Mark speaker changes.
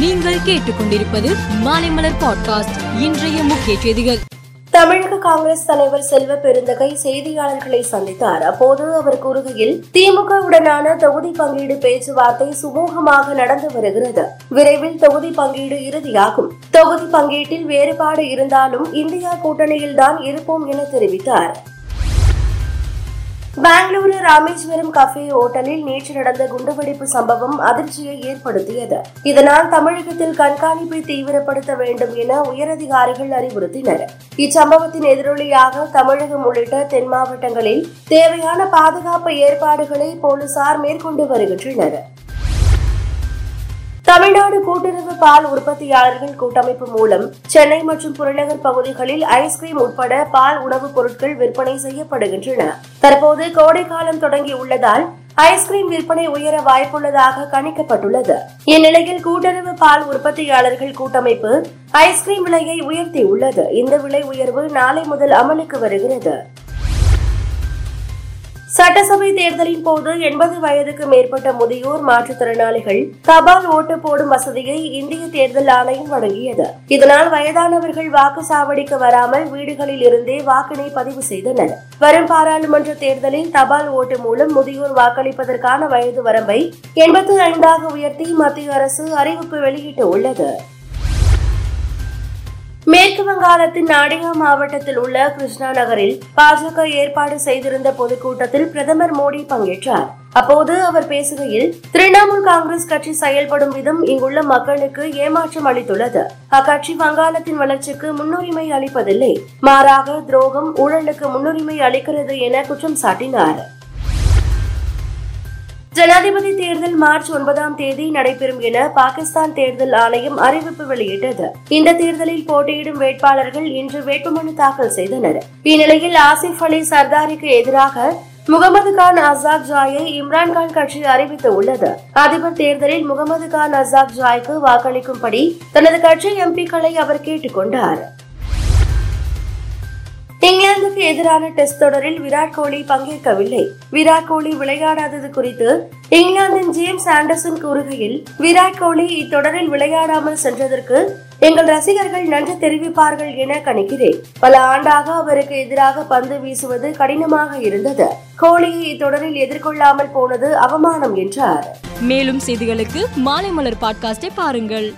Speaker 1: நீங்கள் கேட்டுக்கொண்டிருப்பது மாலைமலர் பாட்காஸ்ட். இன்றைய முக்கிய செய்திகள்.
Speaker 2: தமிழக காங்கிரஸ் தலைவர் செல்வ பெருந்தகை செய்தியாளர்களை சந்தித்தார். அப்போது அவர் கூறுகையில் திமுகவுடனான தொகுதி பங்கீடு பேச்சுவார்த்தை சுமூகமாக நடந்து வருகிறது. விரைவில் தொகுதி பங்கீடு இறுதியாகும். தொகுதி பங்கீட்டில் வேறுபாடு இருந்தாலும் இந்தியா கூட்டணியில்தான் இருப்போம் என தெரிவித்தார். பெங்களூரு ராமேஸ்வரம் கஃபே ஓட்டலில் நேற்று நடந்த குண்டுவெடிப்பு சம்பவம் அதிர்ச்சியை ஏற்படுத்தியது. இதனால் தமிழகத்தில் கண்காணிப்பை தீவிரப்படுத்த வேண்டும் என உயரதிகாரிகள் அறிவுறுத்தினர். இச்சம்பவத்தின் எதிரொலியாக தமிழகம் உள்ளிட்ட தென் மாவட்டங்களில் தேவையான பாதுகாப்பு ஏற்பாடுகளை போலீசார் மேற்கொண்டு வருகின்றனர். தமிழ்நாடு கூட்டுறவு பால் உற்பத்தியாளர்கள் கூட்டமைப்பு மூலம் சென்னை மற்றும் புறநகர் பகுதிகளில் ஐஸ்கிரீம் உட்பட பால் உணவுப் பொருட்கள் விற்பனை செய்யப்படுகின்றன. தற்போது கோடைக்காலம் தொடங்கி உள்ளதால் ஐஸ்கிரீம் விற்பனை உயர வாய்ப்புள்ளதாக கணிக்கப்பட்டுள்ளது. இந்நிலையில் கூட்டுறவு பால் உற்பத்தியாளர்கள் கூட்டமைப்பு ஐஸ்கிரீம் விலையை உயர்த்தியுள்ளது. இந்த விலை உயர்வு நாளை முதல் அமலுக்கு வருகிறது. சட்டசபை தேர்தலின் போது எண்பது வயதுக்கு மேற்பட்ட முதியோர் மாற்றுத்திறனாளிகள் தபால் ஓட்டு போடும் வசதியை இந்திய தேர்தல் ஆணையம் வழங்கியது. இதனால் வயதானவர்கள் வாக்கு சாவடிக்கு வராமல் வீடுகளில் இருந்தே வாக்கினை பதிவு செய்தனர். வரும் பாராளுமன்ற தேர்தலில் தபால் ஓட்டு மூலம் முதியோர் வாக்களிப்பதற்கான வயது வரம்பை எண்பத்தி ஐந்தாக உயர்த்தி மத்திய அரசு அறிவிப்பு வெளியிட்டுள்ளது மேற்கு வங்காளத்தின் நாடிகா மாவட்டத்தில் உள்ள கிருஷ்ணா நகரில் பாஜக ஏற்பாடு செய்திருந்த பொதுக்கூட்டத்தில் பிரதமர் மோடி பங்கேற்றார். அப்போது அவர் பேசுகையில் திரிணாமுல் காங்கிரஸ் கட்சி செயல்படும் விதம் இங்குள்ள மக்களுக்கு ஏமாற்றம் அளித்துள்ளது. அக்கட்சி வங்காளத்தின் வளர்ச்சிக்கு முன்னுரிமை அளிப்பதில்லை. மாறாக துரோகம் ஊழலுக்கு முன்னுரிமை அளிக்கிறது என குற்றம் சாட்டினார். ஜனாதிபதி தேர்தல் மார்ச் ஒன்பதாம் தேதி நடைபெறும் என பாகிஸ்தான் தேர்தல் ஆணையம் அறிவிப்பு வெளியிட்டது. இந்த தேர்தலில் போட்டியிடும் வேட்பாளர்கள் இன்று வேட்புமனு தாக்கல் செய்தனர். இந்நிலையில் ஆசிப் அலி சர்தாரிக்கு எதிராக முகமது கான் அசாக் ஜாயை இம்ரான்கான் கட்சி அறிவித்து உள்ளது. அதிபர் தேர்தலில் முகமது கான் அசாக் ஜாய்க்கு வாக்களிக்கும்படி தனது கட்சி எம்பிக்களை அவர் கேட்டுக்கொண்டார் கொண்டார். இங்கிலாந்துக்கு எதிரான டெஸ்ட் தொடரில் விராட் கோலி பங்கேற்கவில்லை. விராட் கோலி விளையாடாதது குறித்து இங்கிலாந்தின் ஜேம்ஸ் ஆண்டர்சன் கூறுகையில் விராட் கோலி இத்தொடரில் விளையாடாமல் சென்றதற்கு எங்கள் ரசிகர்கள் நன்றி தெரிவிப்பார்கள் என கணிக்கிறேன். பல ஆண்டாக அவருக்கு எதிராக பந்து வீசுவது கடினமாக இருந்தது. கோலியை இத்தொடரில் எதிர்கொள்ளாமல் போனது அவமானம் என்றார்.
Speaker 1: மேலும் செய்திகளுக்கு மாலை மலர் பாட்காஸ்டை பாருங்கள்.